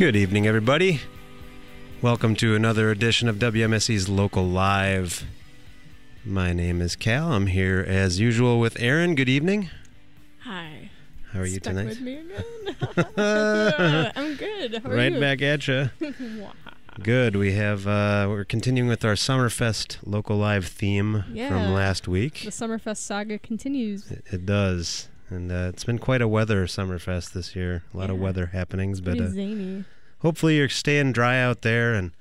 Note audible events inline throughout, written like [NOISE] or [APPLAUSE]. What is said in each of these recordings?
Good evening, everybody. Welcome to another edition of WMSE's Local Live. My name is Cal. I'm here as usual with Aaron. Good evening. Hi. How are you Stuck tonight? with me again? [LAUGHS] [LAUGHS] I'm good. How are right you? back at you. [LAUGHS] Good. We have uh, we're continuing with our Summerfest local live theme Yeah. from last week. The Summerfest saga continues. It, it does, and uh, it's been quite a weather Summerfest this year. A lot of weather happenings, but uh, hopefully you're staying dry out there and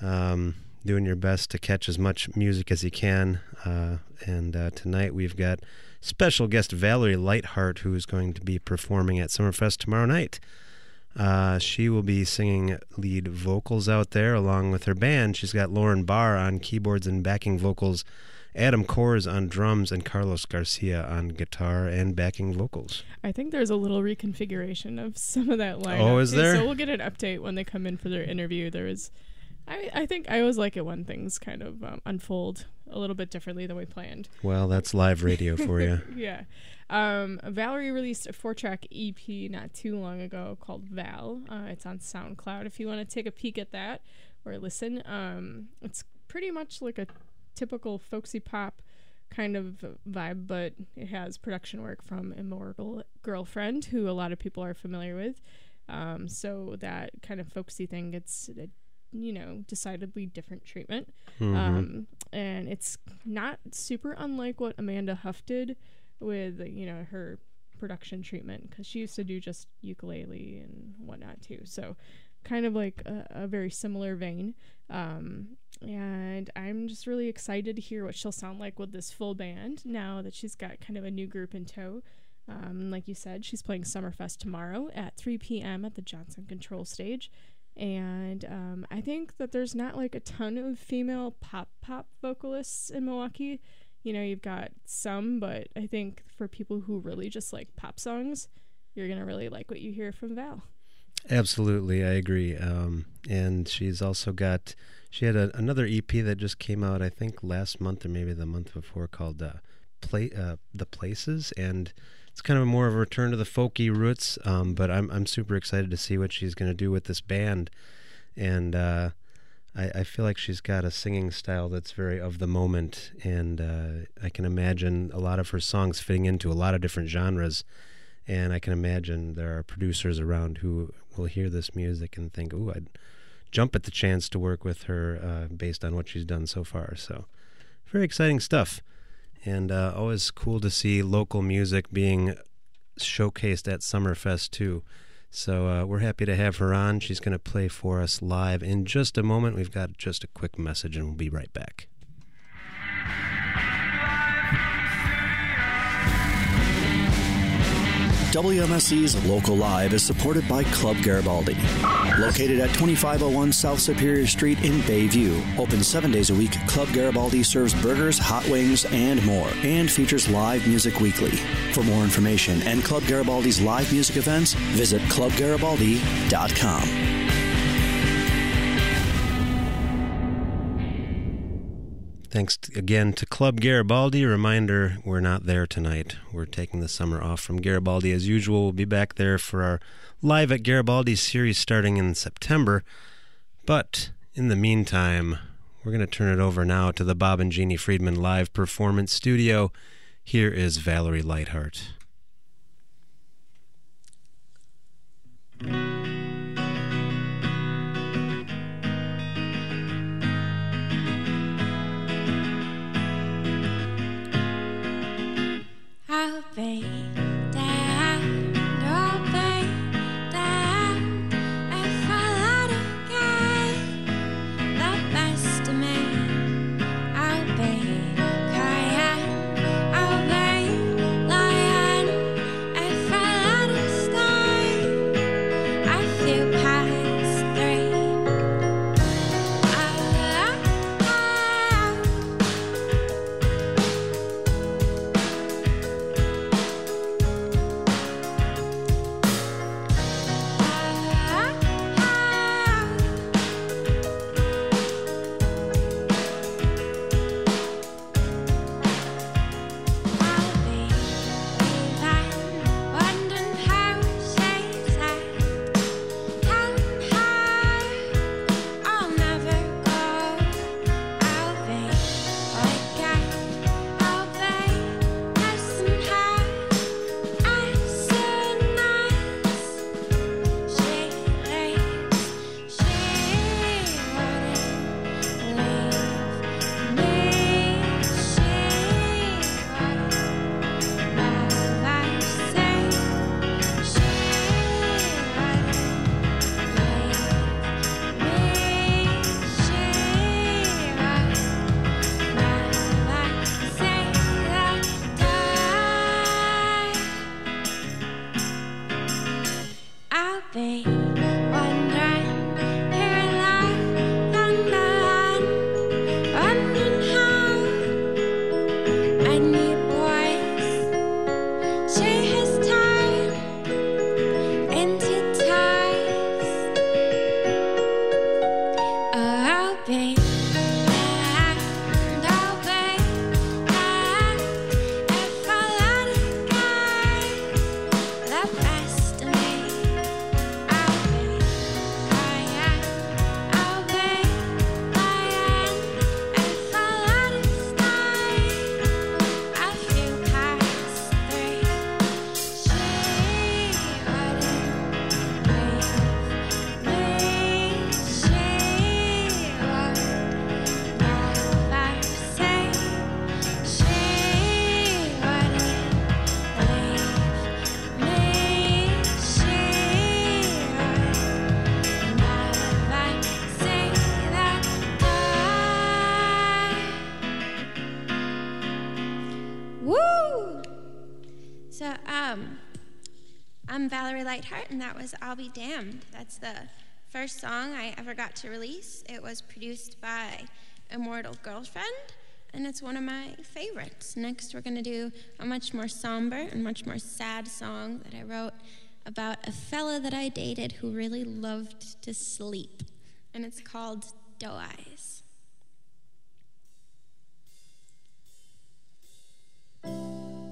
um, doing your best to catch as much music as you can. Uh, and uh, tonight we've got special guest Valerie Lightheart, who is going to be performing at Summerfest tomorrow night. Uh, she will be singing lead vocals out there along with her band. She's got Lauren Barr on keyboards and backing vocals, Adam Kors on drums, and Carlos Garcia on guitar and backing vocals. I think there's a little reconfiguration of some of that lineup. Oh, is there? So we'll get an update when they come in for their interview. There is, I, I think I always like it when things kind of um, unfold a little bit differently than we planned. Well, that's live radio for you. [LAUGHS] yeah. Um, Valerie released a four track EP not too long ago called Val. Uh, it's on SoundCloud if you want to take a peek at that or listen. Um, it's pretty much like a typical folksy pop kind of vibe, but it has production work from Immortal Girlfriend, who a lot of people are familiar with. Um, so that kind of folksy thing gets, uh, you know, decidedly different treatment. Mhm. Um, and it's not super unlike what Amanda Huff did with, you know, her production treatment because she used to do just ukulele and whatnot too. So, kind of like a, a very similar vein. Um, and I'm just really excited to hear what she'll sound like with this full band now that she's got kind of a new group in tow. Um, like you said, she's playing Summerfest tomorrow at 3 p.m. at the Johnson Control Stage. And um, I think that there's not like a ton of female pop pop vocalists in Milwaukee. You know, you've got some, but I think for people who really just like pop songs, you're gonna really like what you hear from Val. Absolutely, I agree. Um, and she's also got she had a, another EP that just came out, I think last month or maybe the month before, called uh, "Play uh, the Places," and it's kind of more of a return to the folky roots. Um, but I'm I'm super excited to see what she's going to do with this band, and uh, I, I feel like she's got a singing style that's very of the moment, and uh, I can imagine a lot of her songs fitting into a lot of different genres. And I can imagine there are producers around who will hear this music and think, "Ooh, I'd jump at the chance to work with her uh, based on what she's done so far." So, very exciting stuff, and uh, always cool to see local music being showcased at Summerfest too. So uh, we're happy to have her on. She's going to play for us live in just a moment. We've got just a quick message, and we'll be right back. WMSE's Local Live is supported by Club Garibaldi. Located at 2501 South Superior Street in Bayview. Open seven days a week, Club Garibaldi serves burgers, hot wings, and more, and features live music weekly. For more information and Club Garibaldi's live music events, visit clubgaribaldi.com. Thanks again to Club Garibaldi. Reminder, we're not there tonight. We're taking the summer off from Garibaldi as usual. We'll be back there for our Live at Garibaldi series starting in September. But in the meantime, we're going to turn it over now to the Bob and Jeannie Friedman live performance studio. Here is Valerie Lightheart. Valerie Lightheart, and that was I'll Be Damned. That's the first song I ever got to release. It was produced by Immortal Girlfriend, and it's one of my favorites. Next, we're going to do a much more somber and much more sad song that I wrote about a fella that I dated who really loved to sleep, and it's called Doe Eyes. Sleeping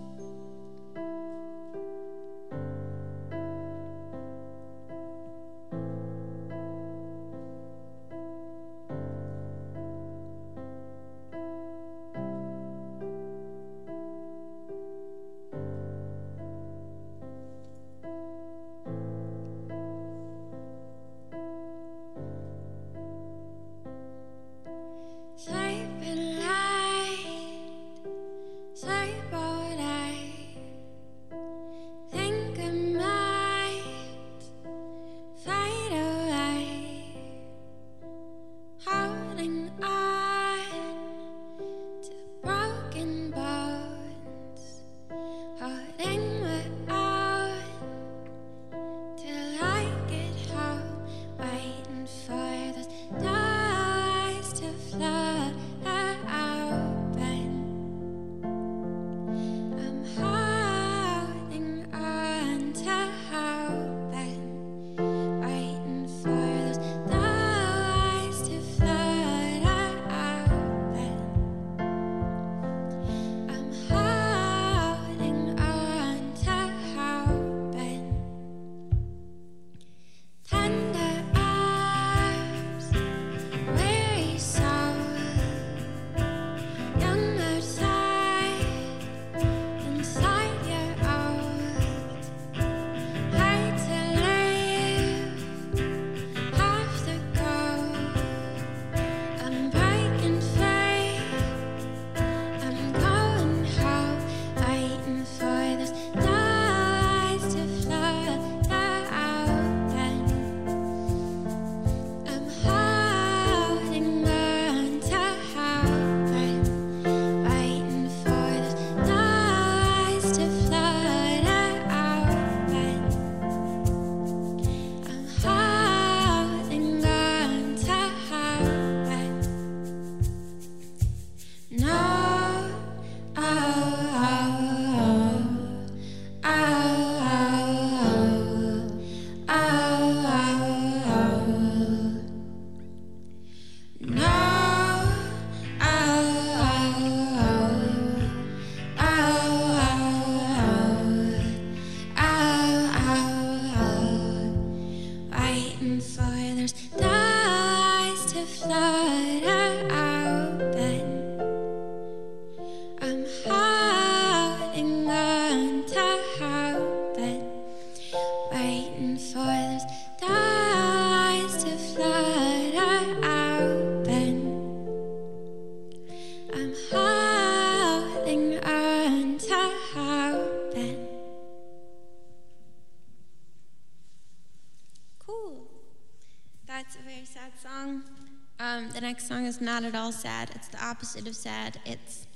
not at all sad. It's the opposite of sad. It's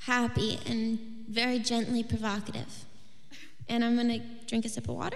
happy and very gently provocative. And I'm going to drink a sip of water.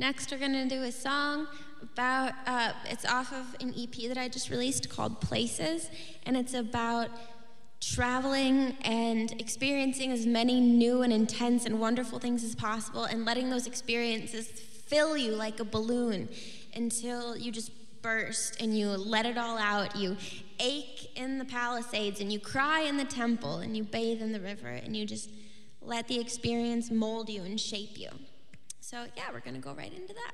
Next, we're going to do a song about, uh, it's off of an EP that I just released called Places, and it's about traveling and experiencing as many new and intense and wonderful things as possible and letting those experiences fill you like a balloon until you just burst and you let it all out. You ache in the Palisades and you cry in the temple and you bathe in the river and you just let the experience mold you and shape you. So, yeah, we're going to go right into that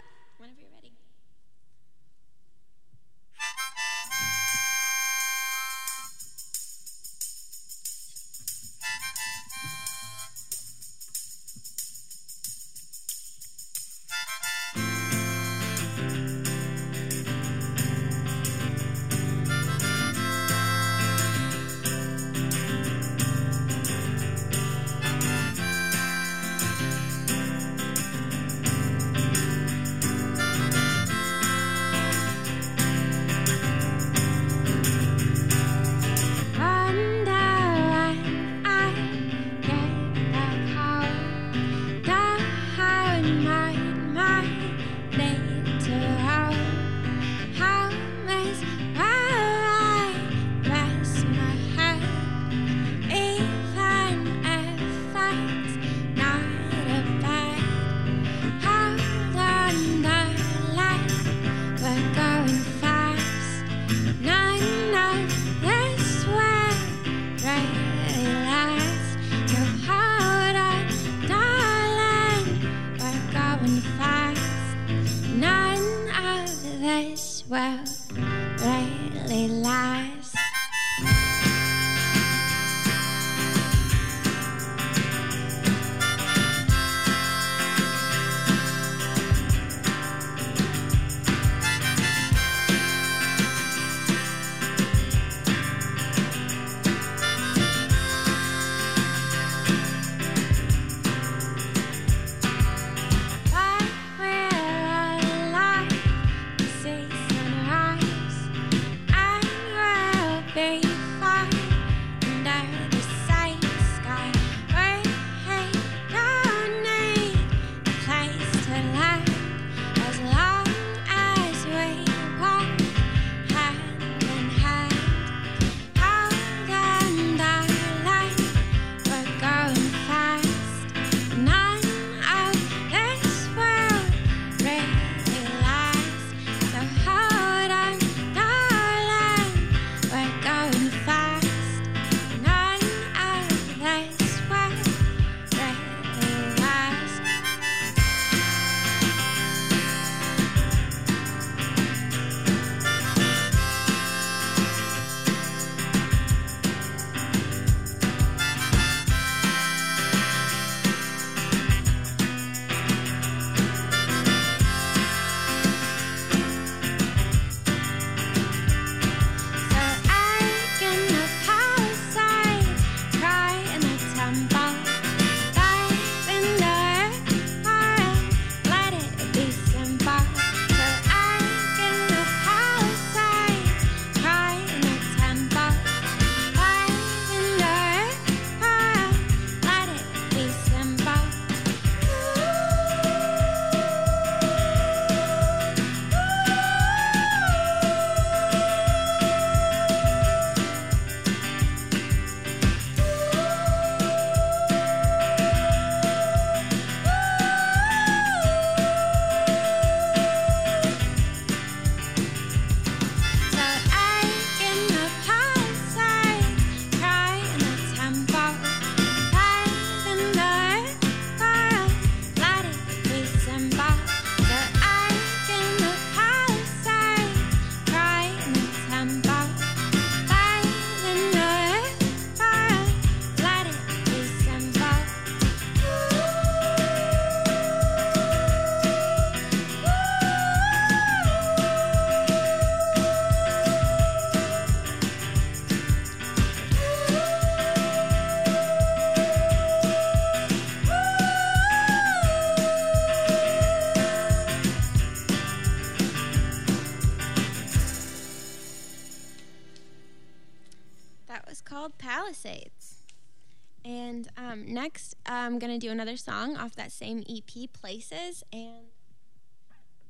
I'm gonna do another song off that same EP, Places, and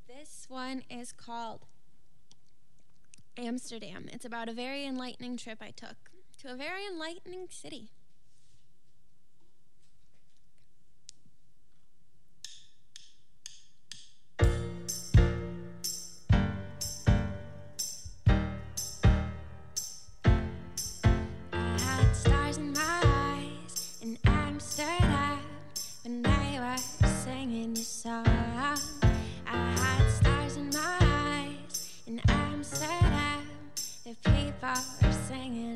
this one is called Amsterdam. It's about a very enlightening trip I took to a very enlightening city. I had stars in my eyes in Amsterdam. The people were singing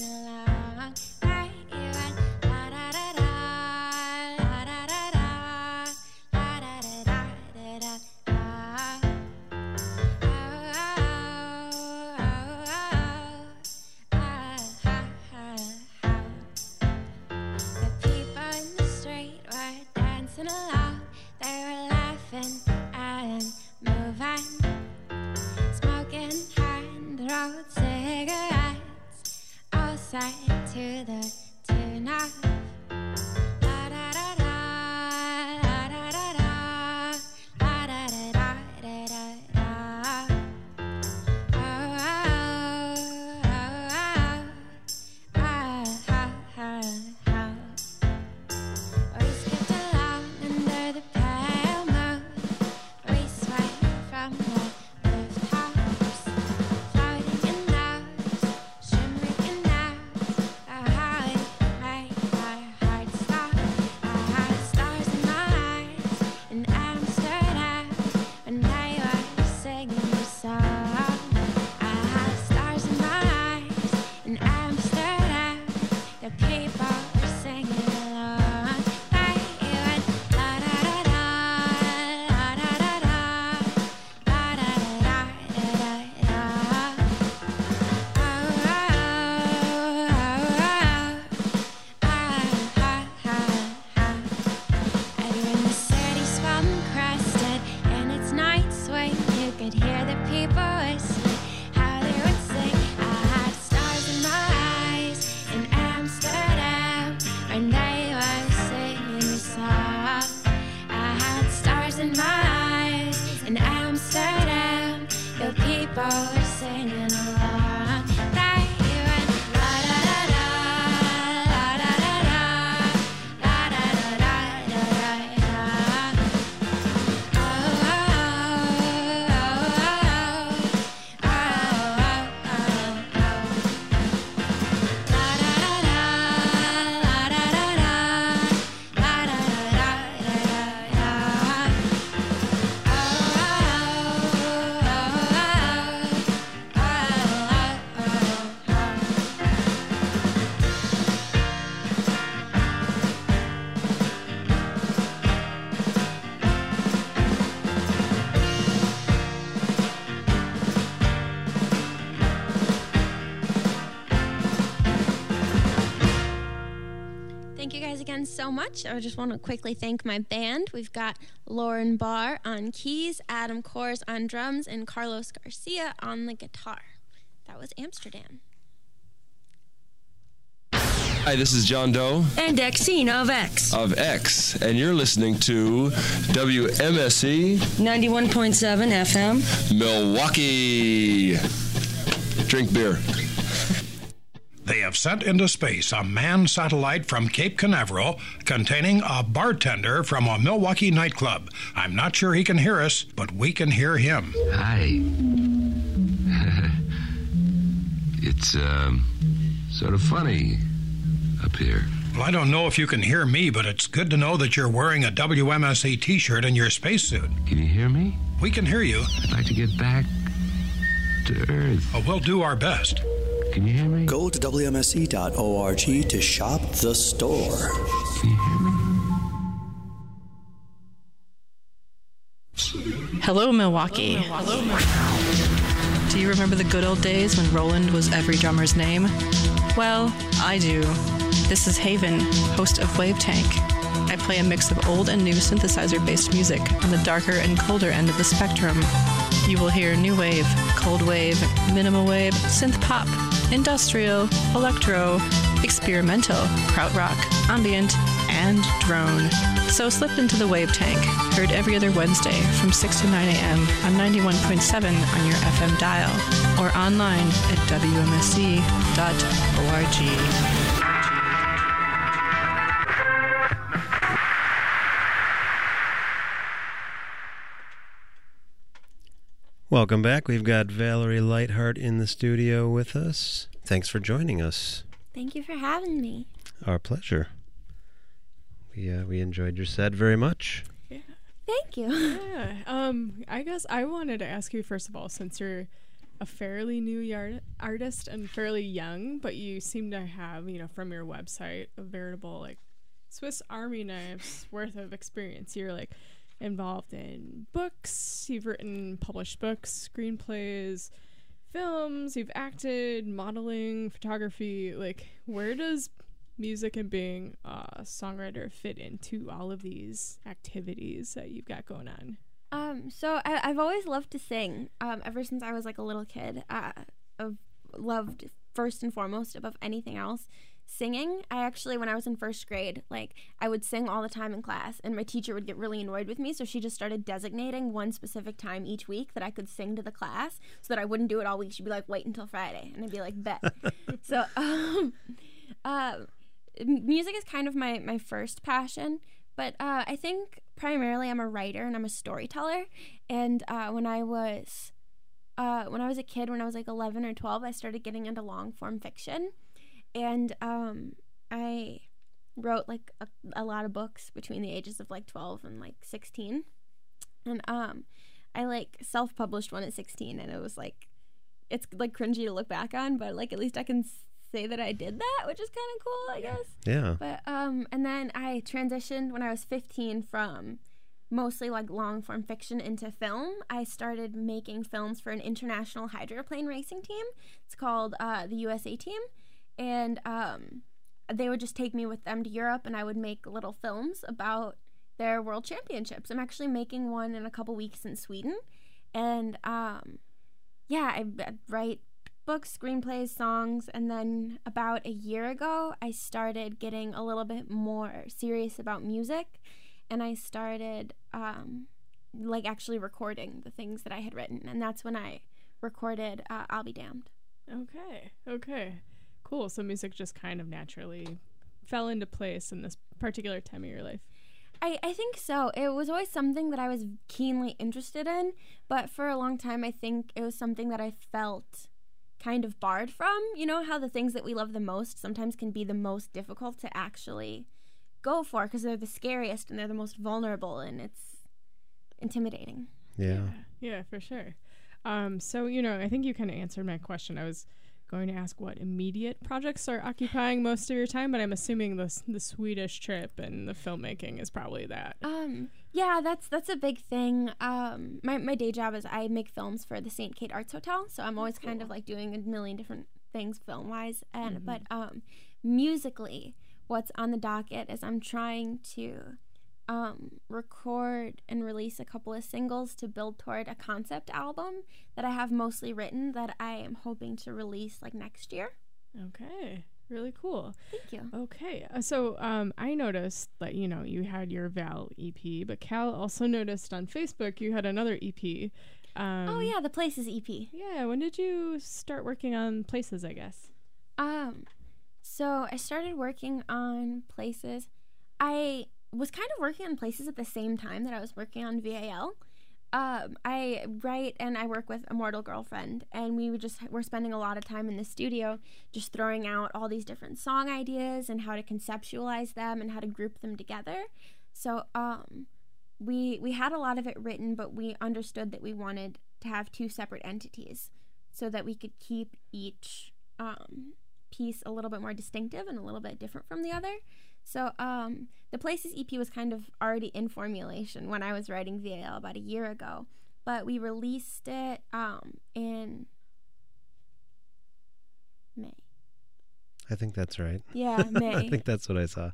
much. I just want to quickly thank my band. We've got Lauren Barr on keys, Adam Kors on drums, and Carlos Garcia on the guitar. That was Amsterdam. Hi, this is John Doe and Exene of X. of X, and you're listening to WMSE 91.7 FM. Milwaukee. Drink beer. They have sent into space a manned satellite from Cape Canaveral containing a bartender from a Milwaukee nightclub. I'm not sure he can hear us, but we can hear him. Hi. [LAUGHS] it's um, sort of funny up here. Well, I don't know if you can hear me, but it's good to know that you're wearing a WMSE t shirt and your spacesuit. Can you hear me? We can hear you. I'd like to get back to Earth. Uh, we'll do our best. Can you hear me? Go to WMSE.org to shop the store. Can you hear me? Hello, Milwaukee. Do you remember the good old days when Roland was every drummer's name? Well, I do. This is Haven, host of Wave Tank. I play a mix of old and new synthesizer based music on the darker and colder end of the spectrum. You will hear new wave, cold wave, minimal wave, synth pop, industrial, electro, experimental, krautrock, ambient, and drone. So slip into the wave tank, heard every other Wednesday from 6 to 9 a.m. on 91.7 on your FM dial or online at wmse.org. Welcome back. We've got Valerie Lightheart in the studio with us. Thanks for joining us. Thank you for having me. Our pleasure. We uh, we enjoyed your set very much. Yeah. Thank you. Yeah. Um, I guess I wanted to ask you first of all, since you're a fairly new yard- artist and fairly young, but you seem to have, you know, from your website, a veritable like Swiss Army knives worth of experience. You're like involved in books. You've written published books, screenplays, films. You've acted, modeling, photography. Like, where does music and being a songwriter fit into all of these activities that you've got going on? Um, so I, I've always loved to sing. Um, ever since I was like a little kid, uh, I've loved first and foremost above anything else singing. I actually, when I was in first grade, like I would sing all the time in class, and my teacher would get really annoyed with me. So she just started designating one specific time each week that I could sing to the class, so that I wouldn't do it all week. She'd be like, "Wait until Friday," and I'd be like, "Bet." [LAUGHS] so, um, uh, music is kind of my my first passion but uh, i think primarily i'm a writer and i'm a storyteller and uh, when i was uh, when i was a kid when i was like 11 or 12 i started getting into long form fiction and um, i wrote like a, a lot of books between the ages of like 12 and like 16 and um i like self-published one at 16 and it was like it's like cringy to look back on but like at least i can say that i did that which is kind of cool i guess Yeah. but um, and then I transitioned when I was 15 from mostly like long form fiction into film. I started making films for an international hydroplane racing team. It's called uh, the USA Team, and um, they would just take me with them to Europe, and I would make little films about their world championships. I'm actually making one in a couple weeks in Sweden, and um, yeah, I, I write books, screenplays, songs, and then about a year ago, I started getting a little bit more serious about music, and I started um, like actually recording the things that I had written, and that's when I recorded uh, "I'll Be Damned." Okay. Okay. Cool. So music just kind of naturally fell into place in this particular time of your life. I, I think so. It was always something that I was keenly interested in, but for a long time, I think it was something that I felt kind of barred from. You know, how the things that we love the most sometimes can be the most difficult to actually go for because they're the scariest and they're the most vulnerable, and it's intimidating. Yeah. Yeah, for sure. Um, so, you know, I think you kind of answered my question. I was going to ask what immediate projects are occupying most of your time, but I'm assuming the, the Swedish trip and the filmmaking is probably that. Um, yeah, that's that's a big thing. Um, my my day job is I make films for the St. Kate Arts Hotel, so I'm always kind of like doing a million different things film wise. And but um, musically, what's on the docket is I'm trying to um, record and release a couple of singles to build toward a concept album that I have mostly written that I am hoping to release like next year. Okay. Really cool. Thank you. Okay. uh, So um, I noticed that, you know, you had your Val EP, but Cal also [LAUGHS] noticed on Facebook you had another EP. Um, oh yeah, the Places EP. Yeah. When did you start working on Places, I guess? Um, so I started working on places. I was kind of working on places at the same time that I was working on VAL. Um, I write and I work with Immortal Girlfriend, and we would just we're spending a lot of time in the studio just throwing out all these different song ideas and how to conceptualize them and how to group them together. So um, we we had a lot of it written, but we understood that we wanted to have two separate entities so that we could keep each um, piece a little bit more distinctive and a little bit different from the other. So um, the Places EP was kind of already in formulation when I was writing VAL about a year ago, but we released it um, in May. I think that's right. Yeah, [LAUGHS] May. I think that's what I saw.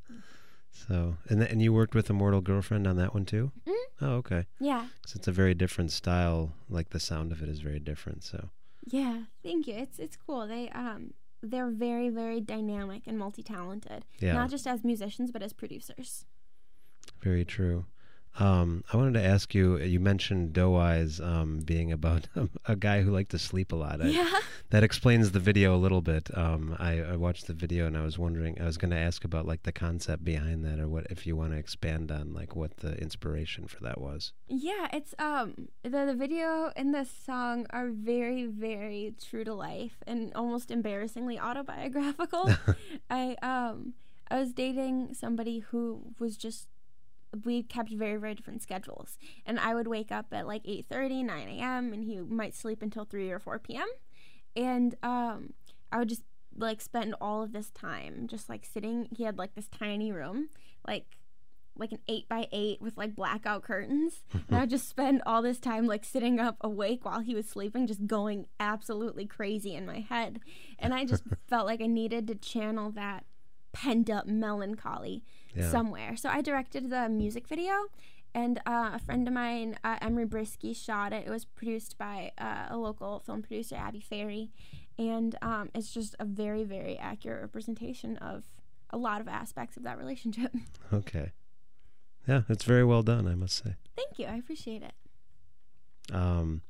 So, and th- and you worked with Immortal Girlfriend on that one too? Mhm. Oh, okay. Yeah. 'Cause it's a very different style. Like the sound of it is very different. So, Yeah, thank you. It's it's cool. They um they're very, very dynamic and multi talented. Yeah. Not just as musicians, but as producers. Very true. Um, I wanted to ask you. You mentioned Doe Eyes um, being about [LAUGHS] a guy who liked to sleep a lot. I- Yeah. that explains the video a little bit. Um, I, I watched the video and I was wondering. I was going to ask about like the concept behind that, or what if you want to expand on like what the inspiration for that was. Yeah, it's um the, the video and the song are very very true to life and almost embarrassingly autobiographical. [LAUGHS] I um I was dating somebody who was just we kept very very different schedules and I would wake up at like 8:30 9 a.m. and he might sleep until 3 or 4 p.m. and um I would just like spend all of this time just like sitting he had like this tiny room like like an eight by eight with like blackout curtains. and I'd just spend all this time like sitting up awake while he was sleeping, just going absolutely crazy in my head. And I just [LAUGHS] felt like I needed to channel that pent up melancholy Yeah. somewhere. So I directed the music video. And uh, a friend of mine, uh, Emery Brisky, shot it. It was produced by uh, a local film producer, Abby Ferry. And um, it's just a very, very accurate representation of a lot of aspects of that relationship. [LAUGHS] Okay. Yeah, it's very well done, I must say. Thank you. I appreciate it. Um,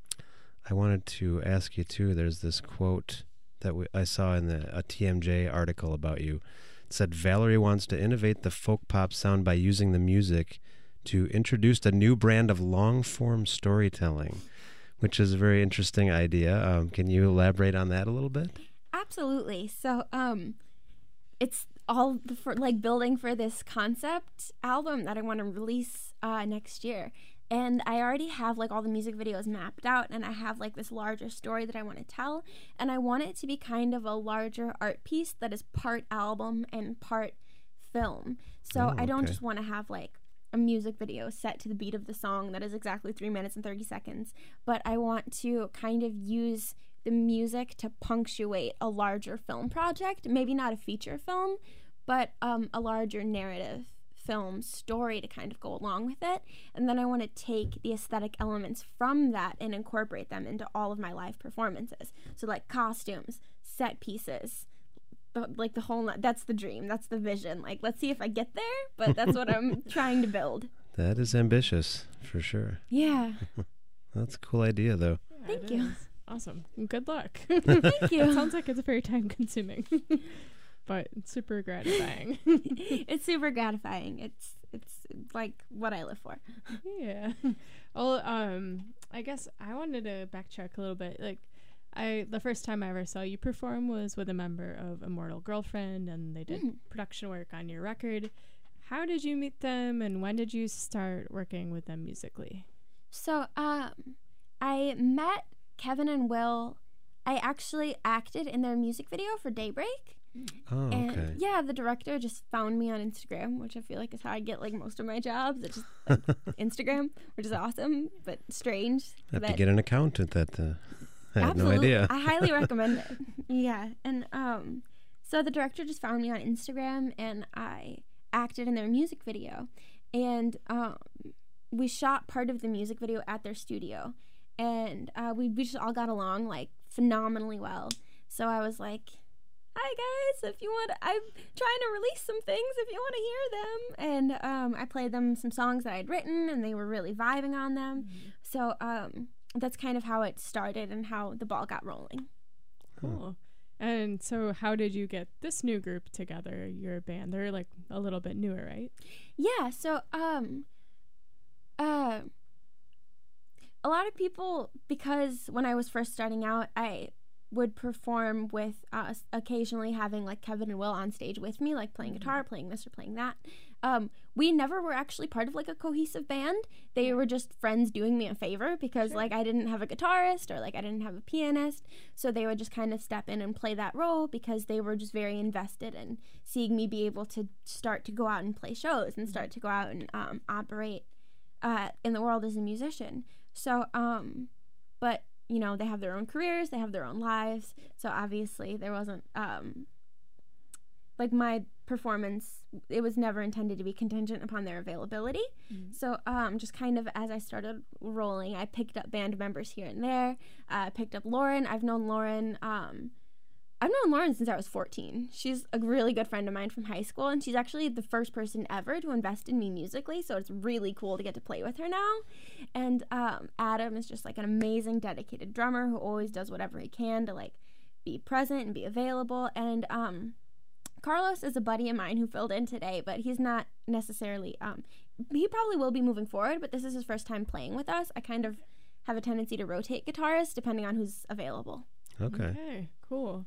I wanted to ask you too. There's this quote that we, I saw in the a TMJ article about you. Said Valerie wants to innovate the folk pop sound by using the music to introduce a new brand of long form storytelling, which is a very interesting idea. Um, can you elaborate on that a little bit? Absolutely. So, um, it's all for like building for this concept album that I want to release uh, next year. And I already have like all the music videos mapped out, and I have like this larger story that I want to tell. And I want it to be kind of a larger art piece that is part album and part film. So Oh, I don't okay. just want to have like a music video set to the beat of the song that is exactly three minutes and 30 seconds, but I want to kind of use the music to punctuate a larger film project. Maybe not a feature film, but um, a larger narrative film story to kind of go along with it. And then I want to take the aesthetic elements from that and incorporate them into all of my live performances. So, like costumes, set pieces, the, like the whole that's the dream that's the vision like let's see if i get there but that's what i'm [LAUGHS] trying to build That is ambitious for sure. yeah [LAUGHS] That's a cool idea, though. thank you is. Awesome. Good luck. Thank you. [LAUGHS] It sounds like it's very time consuming, but it's super gratifying. [LAUGHS] it's super gratifying it's it's like what i live for yeah. Well, um, I guess I wanted to backtrack a little bit. Like, I the first time I ever saw you perform was with a member of Immortal Girlfriend, and they did Mm. production work on your record. How did you meet them, and when did you start working with them musically? So, um, I met Kevin and Will. I actually acted in their music video for Daybreak. Oh, and okay. yeah, the director just found me on Instagram, which I feel like is how I get like most of my jobs. It's just like, [LAUGHS] Instagram, which is awesome but strange. Have to get an accountant that uh, I [LAUGHS] had no idea. I highly [LAUGHS] recommend it. Yeah. And um so the director just found me on Instagram and I acted in their music video. And um we shot part of the music video at their studio. And uh, we, we just all got along like phenomenally well. So I was like, Hi guys, if you want, I'm trying to release some things. If you want to hear them, and um, I played them some songs that I'd written, and they were really vibing on them. So um, that's kind of how it started and how the ball got rolling. Cool. And so, how did you get this new group together? Your band? They're like a little bit newer, right? Yeah, so um uh a lot of people because when I was first starting out, I would perform with uh, occasionally having like Kevin and Will on stage with me, like playing guitar, playing this or playing that. Um, we never were actually part of like a cohesive band. They were just friends doing me a favor because like I didn't have a guitarist or like I didn't have a pianist, so they would just kind of step in and play that role because they were just very invested in seeing me be able to start to go out and play shows and start to go out and um, operate uh, in the world as a musician. So, um, but you know, they have their own careers, they have their own lives. So obviously, there wasn't um, like my performance. It was never intended to be contingent upon their availability. So, um, just kind of as I started rolling, I picked up band members here and there. Uh, picked up Lauren. I've known Lauren. Um, I've known Lauren since I was 14. She's a really good friend of mine from high school, and she's actually the first person ever to invest in me musically. So it's really cool to get to play with her now. And um, Adam is just like an amazing, dedicated drummer who always does whatever he can to like be present and be available. And um, Carlos is a buddy of mine who filled in today, but he's not necessarily. Um, he probably will be moving forward, but this is his first time playing with us. I kind of have a tendency to rotate guitarists depending on who's available. Okay. Okay, cool.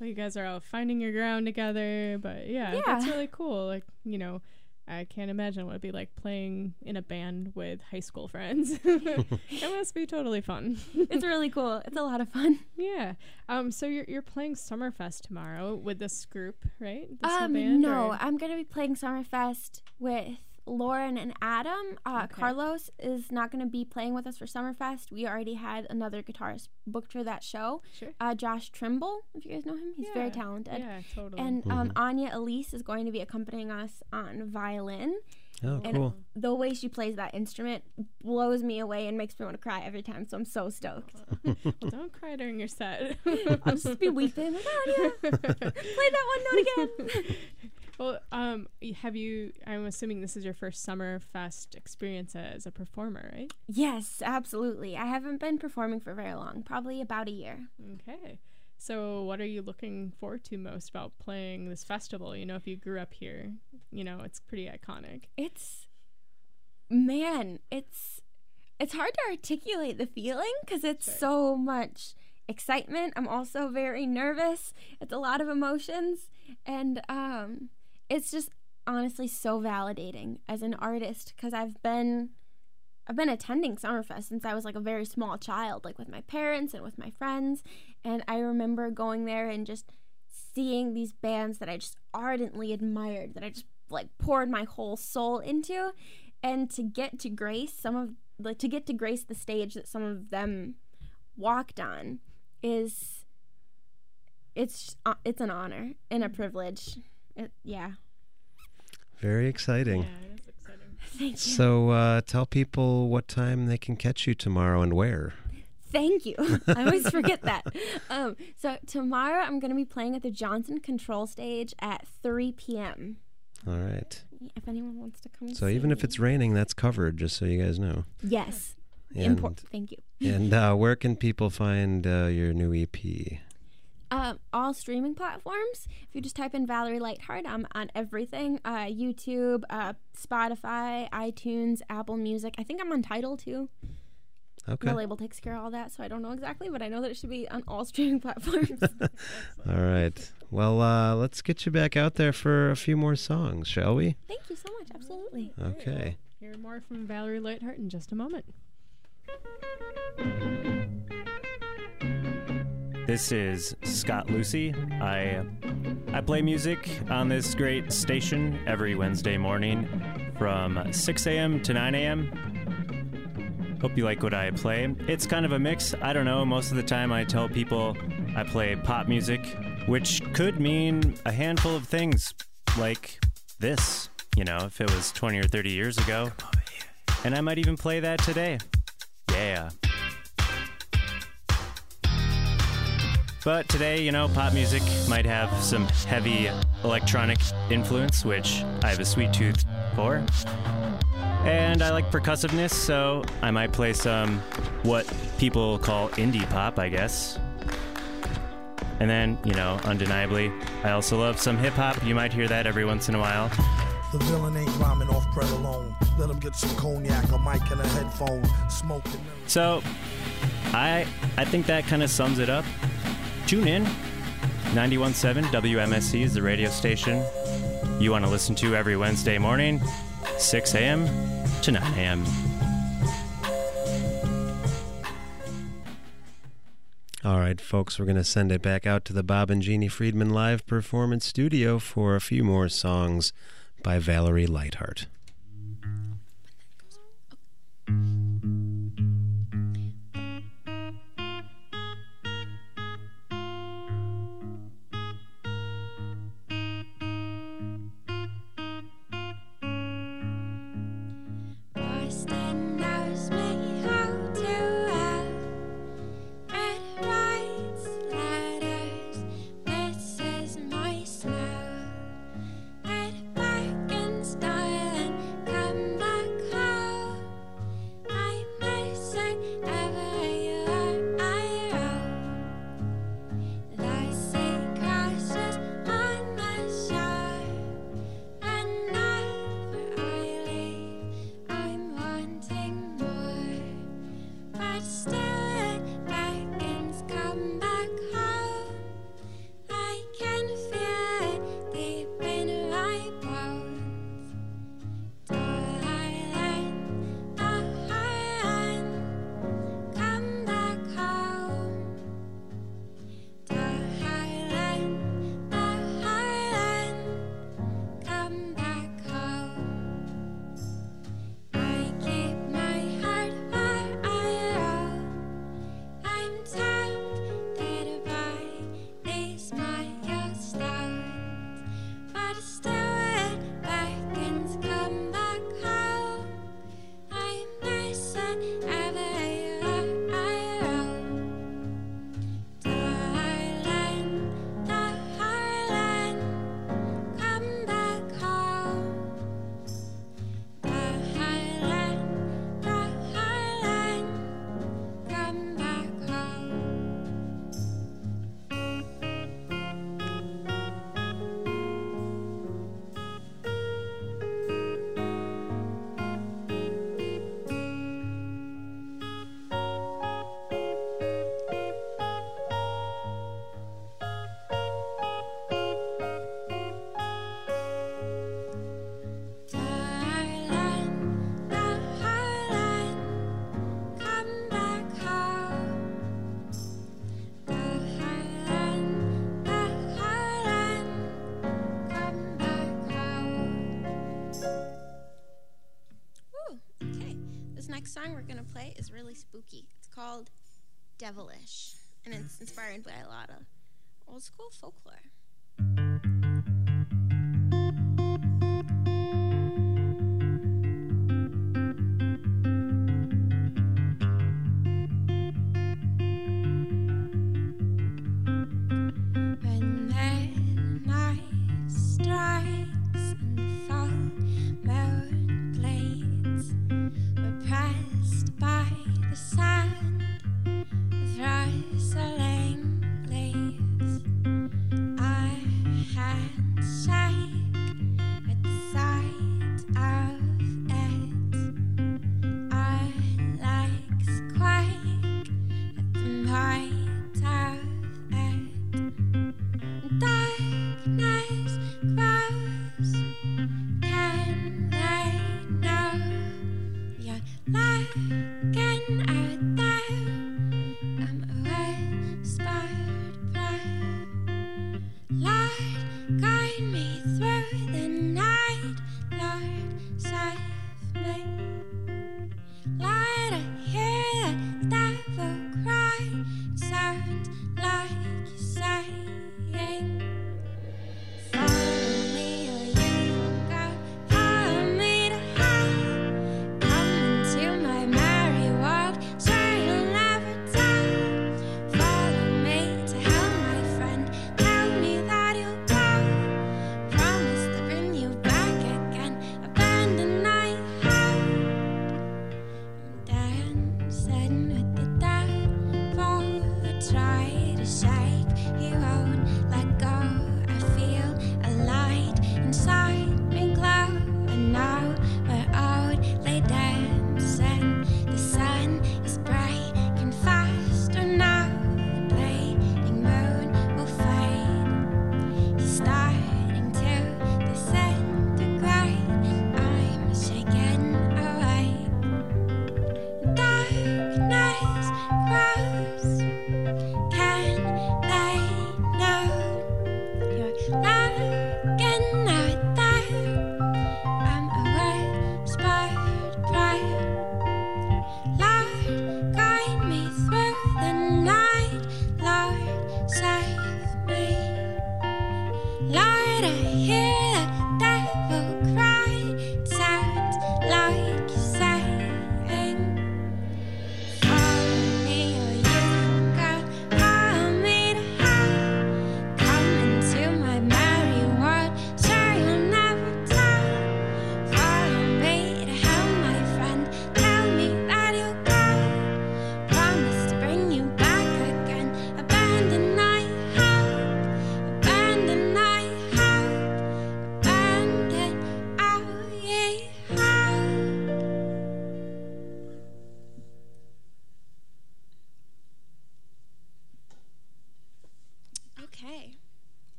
You guys are all finding your ground together, but yeah, Yeah. that's really cool. Like, you know, I can't imagine what it'd be like playing in a band with high school friends. [LAUGHS] it must be totally fun. It's really cool. It's a lot of fun. Yeah. Um. So you're you're playing Summerfest tomorrow with this group, right? This Um, band, no, or- I'm gonna be playing Summerfest with Lauren and Adam. Uh, Carlos is not gonna be playing with us for Summerfest. We already had another guitarist booked for that show. Sure. Uh, Josh Trimble, if you guys know him, he's very talented. yeah, totally. And um, Anya Elise is going to be accompanying us on violin. Oh, and cool. The way she plays that instrument blows me away and makes me want to cry every time. So I'm so stoked. [LAUGHS] well, don't cry during your set. I'll just be weeping. [LAUGHS] Like, Anya, play that one note again. [LAUGHS] well, um, have you? I'm assuming this is your first Summerfest experience as a performer, right? Yes, absolutely. I haven't been performing for very long, probably about a year. Okay. So, what are you looking forward to most about playing this festival? You know, if you grew up here, you know, it's pretty iconic. It's man, it's it's hard to articulate the feeling cuz it's so much excitement. I'm also very nervous. It's a lot of emotions and um it's just honestly so validating as an artist cuz I've been I've been attending Summerfest since I was like a very small child, like with my parents and with my friends. And I remember going there and just seeing these bands that I just ardently admired, that I just like poured my whole soul into. And to get to grace some of like to get to grace the stage that some of them walked on is it's uh, it's an honor and a privilege. It, yeah. Very exciting. Yeah, it is exciting. [LAUGHS] Thank you. So uh, tell people what time they can catch you tomorrow and where. Thank you. [LAUGHS] I always forget that. Um, so tomorrow I'm going to be playing at the Johnson Control Stage at 3 p.m. All right. If anyone wants to come. So even if it's raining, that's covered, just so you guys know. yes, And, Import. Thank you. and uh, where can people find uh, your new EP? Um, all streaming platforms. If you just type in Valerie Lightheart, I'm on everything. Uh, YouTube, uh, Spotify, iTunes, Apple Music. I think I'm on Tidal too. Okay. My label takes care of all that, so I don't know exactly, but I know that it should be on all [LAUGHS] streaming platforms. [LAUGHS] All right. Well, uh, let's get you back out there for a few more songs, shall we? Thank you so much. Absolutely. Okay. Hear more from Valerie Lightheart in just a moment. This is Scott Lucy. I I play music on this great station every Wednesday morning from 6 a.m. to 9 a.m. Hope you like what I play. It's kind of a mix. I don't know. Most of the time, I tell people I play pop music, which could mean a handful of things, like this. You know, if it was 20 or 30 years ago. And I might even play that today. Yeah. But today, you know, pop music might have some heavy electronic influence, which I have a sweet tooth for. And I like percussiveness, so I might play some what people call indie pop, I guess. And then, you know, undeniably, I also love some hip hop. You might hear that every once in a while. The villain ain't rhyming off bread alone. Let him get some cognac, a mic, and a headphone. Smoking. So, I I think that kind of sums it up. Tune in. 91.7 WMSE is the radio station you want to listen to every Wednesday morning, 6 a.m. to 9 a.m. All right, folks, we're going to send it back out to the Bob and Jeannie Friedman live performance studio for a few more songs by Valerie Lightheart. した。song we're going to play is really spooky. It's called Devilish, and it's inspired by a lot of old school folklore.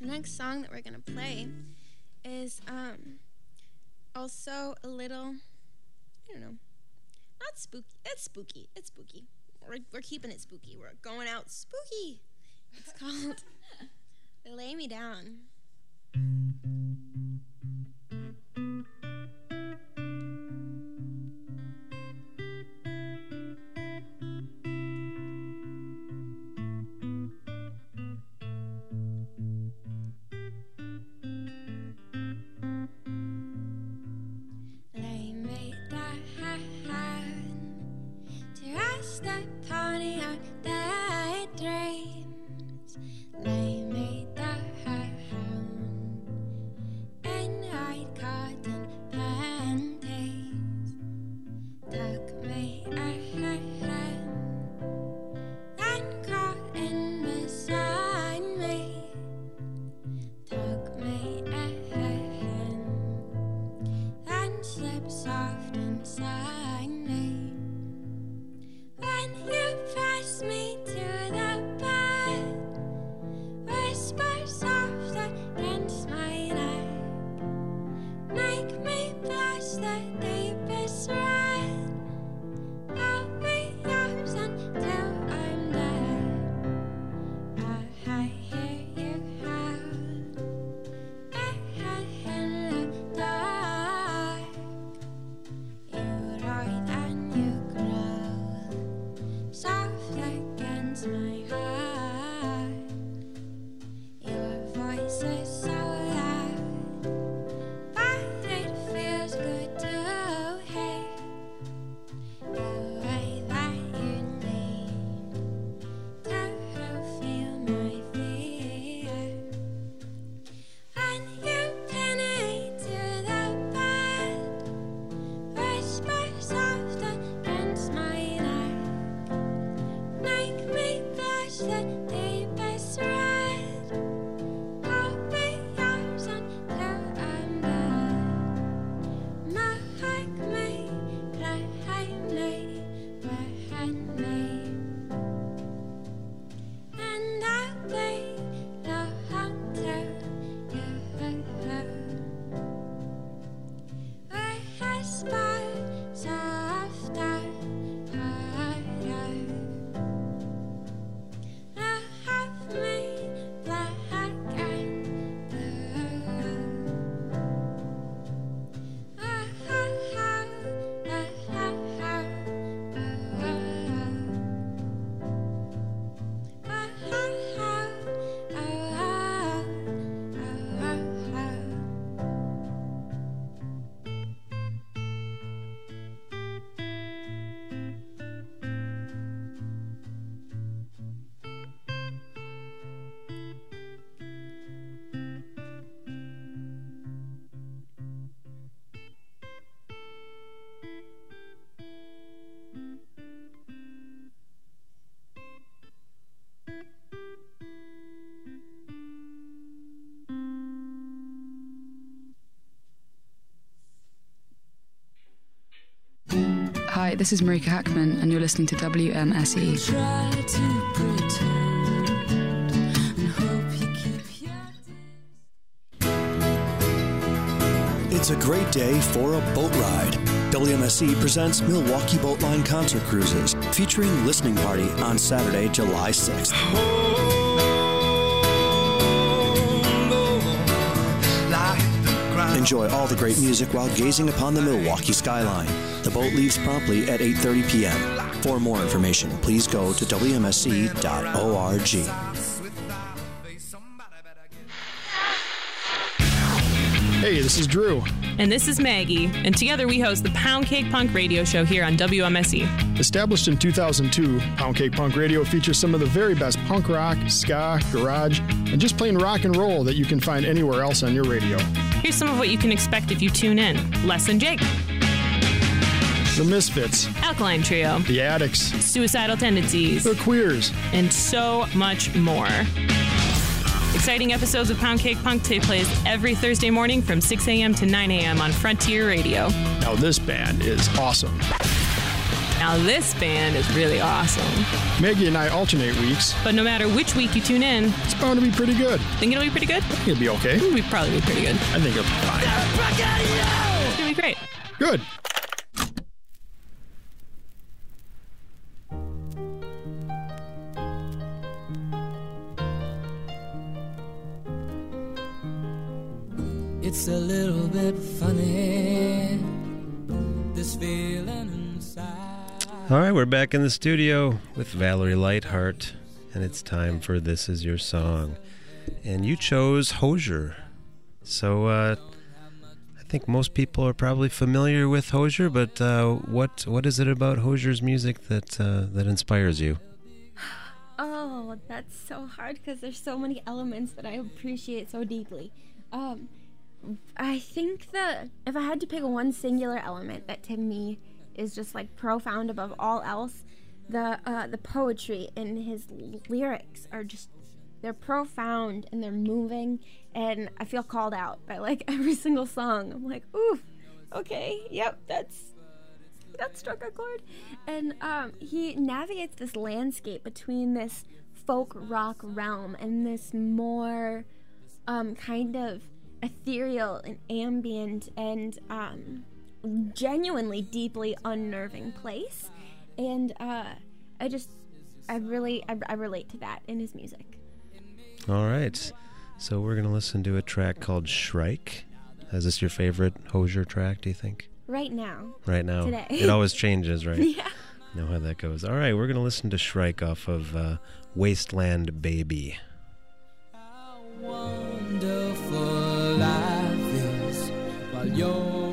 Next song that we're gonna play is um also a little I don't know. Not spooky. It's spooky. It's spooky. We're, we're keeping it spooky. We're going out spooky. It's called [LAUGHS] Lay Me Down. Hi, this is Marika Hackman, and you're listening to WMSE. It's a great day for a boat ride. WMSE presents Milwaukee Boat Line Concert Cruises, featuring listening party on Saturday, July 6th. Enjoy all the great music while gazing upon the Milwaukee skyline. The boat leaves promptly at 8:30 p.m. For more information, please go to wmse.org. Hey, this is Drew. And this is Maggie, and together we host the Pound Cake Punk radio show here on WMSE. Established in 2002, Pound Cake Punk Radio features some of the very best punk rock, ska, garage, and just plain rock and roll that you can find anywhere else on your radio. Here's some of what you can expect if you tune in Less Than Jake, The Misfits, Alkaline Trio, The Adicts, Suicidal Tendencies, The Queers, and so much more. Exciting episodes of Pound Cake Punk take place every Thursday morning from 6 a.m. to 9 a.m. on Frontier Radio. Now, this band is awesome. Now, this band is really awesome. Maggie and I alternate weeks. But no matter which week you tune in, it's bound to be pretty good. Think it'll be pretty good? It'll be okay. It'll be probably be pretty good. I think it'll be fine. It's gonna be great. Good. It's a little bit funny, this feeling inside. All right, we're back in the studio with Valerie Lightheart, and it's time for This Is Your Song. And you chose Hozier. So, uh, I think most people are probably familiar with Hozier, but uh, what what is it about Hozier's music that uh, that inspires you? [SIGHS] Oh, that's so hard because there's so many elements that I appreciate so deeply. Um, I think that if I had to pick one singular element that to me is just like profound above all else, the uh, the poetry in his lyrics are just they're profound and they're moving, and I feel called out by like [LAUGHS] every single song. I'm like, ooh, okay, yep, that's that struck a chord. And um, he navigates this landscape between this folk rock realm and this more um, kind of ethereal and ambient and um, genuinely deeply unnerving place. And uh, I just, I really, I, I relate to that in his music. All right, so we're gonna listen to a track called Shrike. Is this your favorite Hozier track? Do you think? Right now. Right now, Today. it always [LAUGHS] changes, right? Yeah. Know how that goes. All right, we're gonna listen to Shrike off of uh, Wasteland Baby. While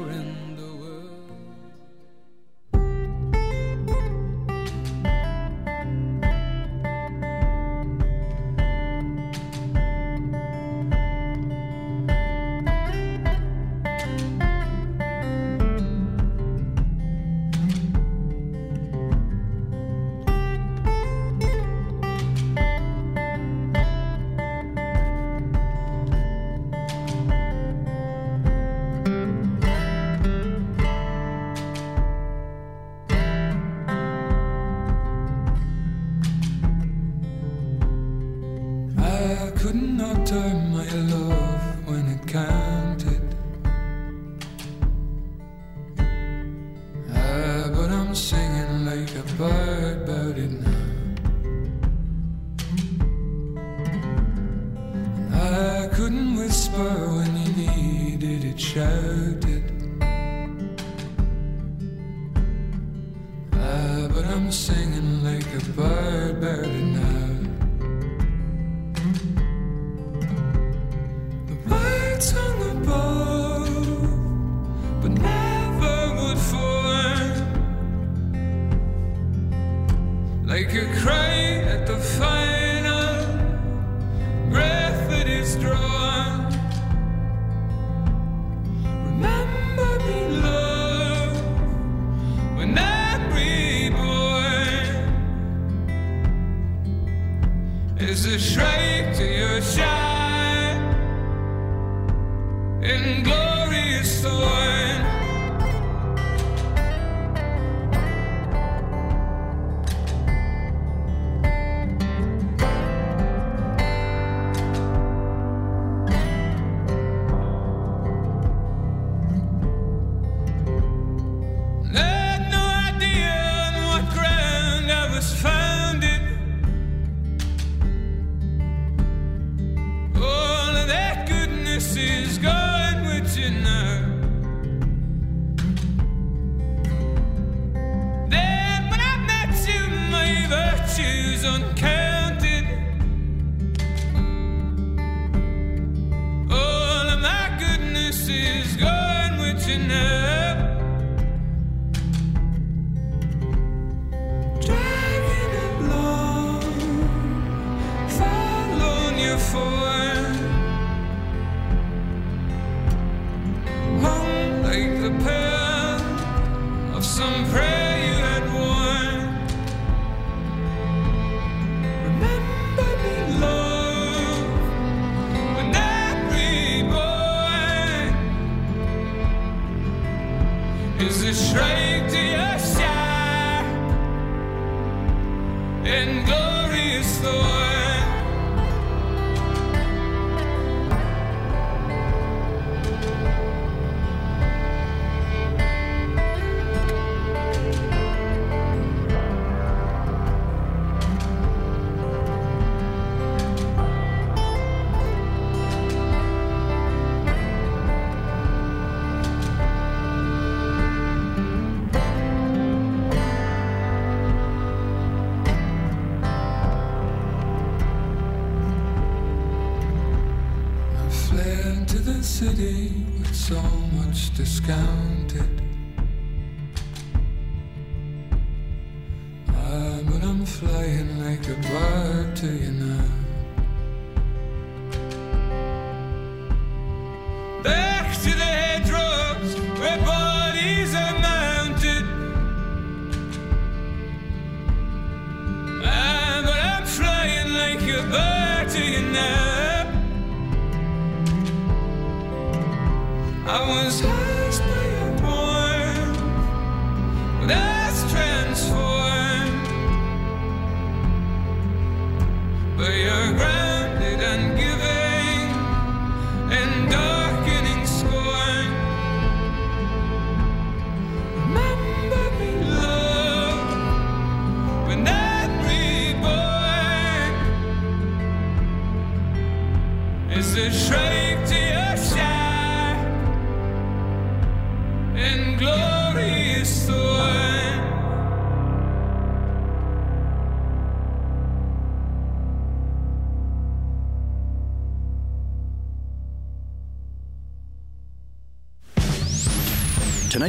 following your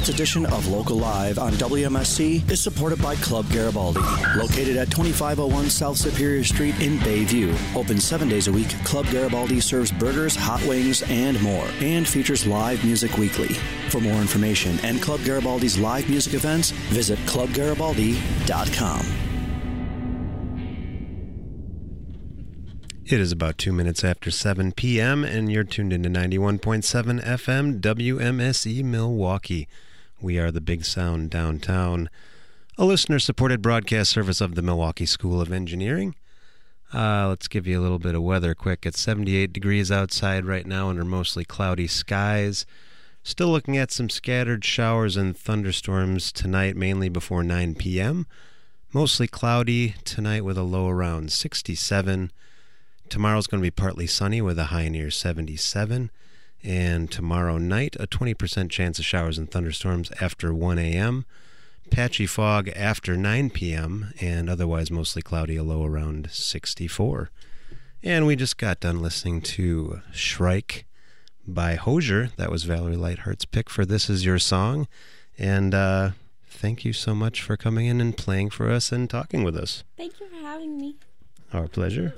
Tonight's edition of Local Live on WMSE is supported by Club Garibaldi. Located at 2501 South Superior Street in Bayview. Open seven days a week, Club Garibaldi serves burgers, hot wings, and more, and features live music weekly. For more information and Club Garibaldi's live music events, visit clubgaribaldi.com. It is about two minutes after 7 p.m., and you're tuned into 91.7 FM WMSE Milwaukee. We are the Big Sound downtown, a listener supported broadcast service of the Milwaukee School of Engineering. Uh, let's give you a little bit of weather quick. It's 78 degrees outside right now under mostly cloudy skies. Still looking at some scattered showers and thunderstorms tonight, mainly before 9 p.m. Mostly cloudy tonight with a low around 67. Tomorrow's going to be partly sunny with a high near 77. And tomorrow night, a 20% chance of showers and thunderstorms after 1 a.m. Patchy fog after 9 p.m. And otherwise mostly cloudy, a low around 64. And we just got done listening to Shrike by Hozier. That was Valerie Lightheart's pick for This Is Your Song. And uh, thank you so much for coming in and playing for us and talking with us. Thank you for having me. Our pleasure.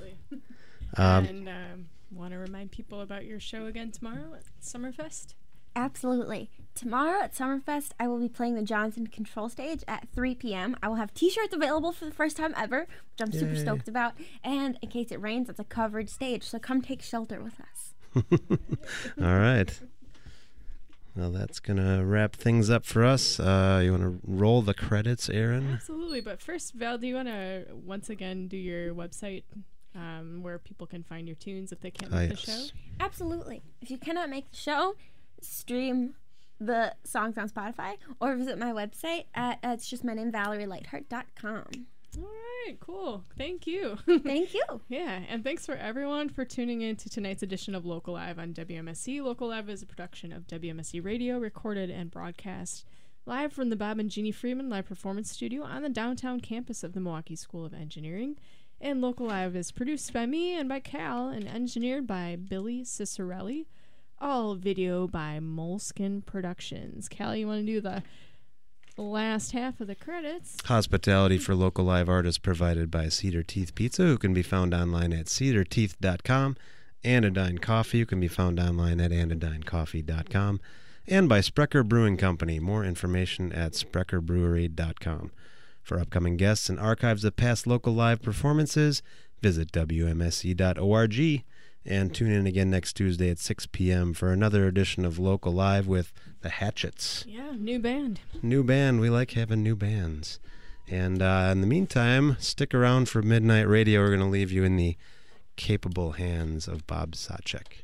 Um, and um, want to remind people about your show again tomorrow at Summerfest? Absolutely. Tomorrow at Summerfest, I will be playing the Johnson Control Stage at 3 p.m. I will have T-shirts available for the first time ever, which I'm super stoked about. And in case it rains, it's a covered stage, so come take shelter with us. [LAUGHS] All right. Well, that's going to wrap things up for us. Uh, you want to roll the credits, Aaron? Absolutely. But first, Val, do you want to once again do your website um, where people can find your tunes if they can't Ah, make the yes. show? Absolutely. If you cannot make the show, stream the songs on Spotify or visit my website at uh, it's just my name ValerieLightheart.com. All right, cool. Thank you. [LAUGHS] Thank you. yeah, and thanks for everyone for tuning in to tonight's edition of Local Live on WMSE. Local Live is a production of WMSE Radio, recorded and broadcast live from the Bob and Jeannie Freeman Live Performance Studio on the downtown campus of the Milwaukee School of Engineering. And Local Live is produced by me and by Cal and engineered by Billy Cicerelli. All video by Moleskin Productions. Cal, you want to do the last half of the credits? Hospitality for local live artists provided by Cedar Teeth Pizza, who can be found online at cedarteeth.com. Anodyne Coffee, who can be found online at anodynecoffee.com. And by Sprecher Brewing Company. More information at sprecherbrewery.com. For upcoming guests and archives of past local live performances, visit WMSE.org and tune in again next Tuesday at 6 p.m. for another edition of Local Live with the Hatchets. Yeah, new band. New band. We like having new bands. And uh, in the meantime, stick around for Midnight Radio. We're going to leave you in the capable hands of Bob Sacek.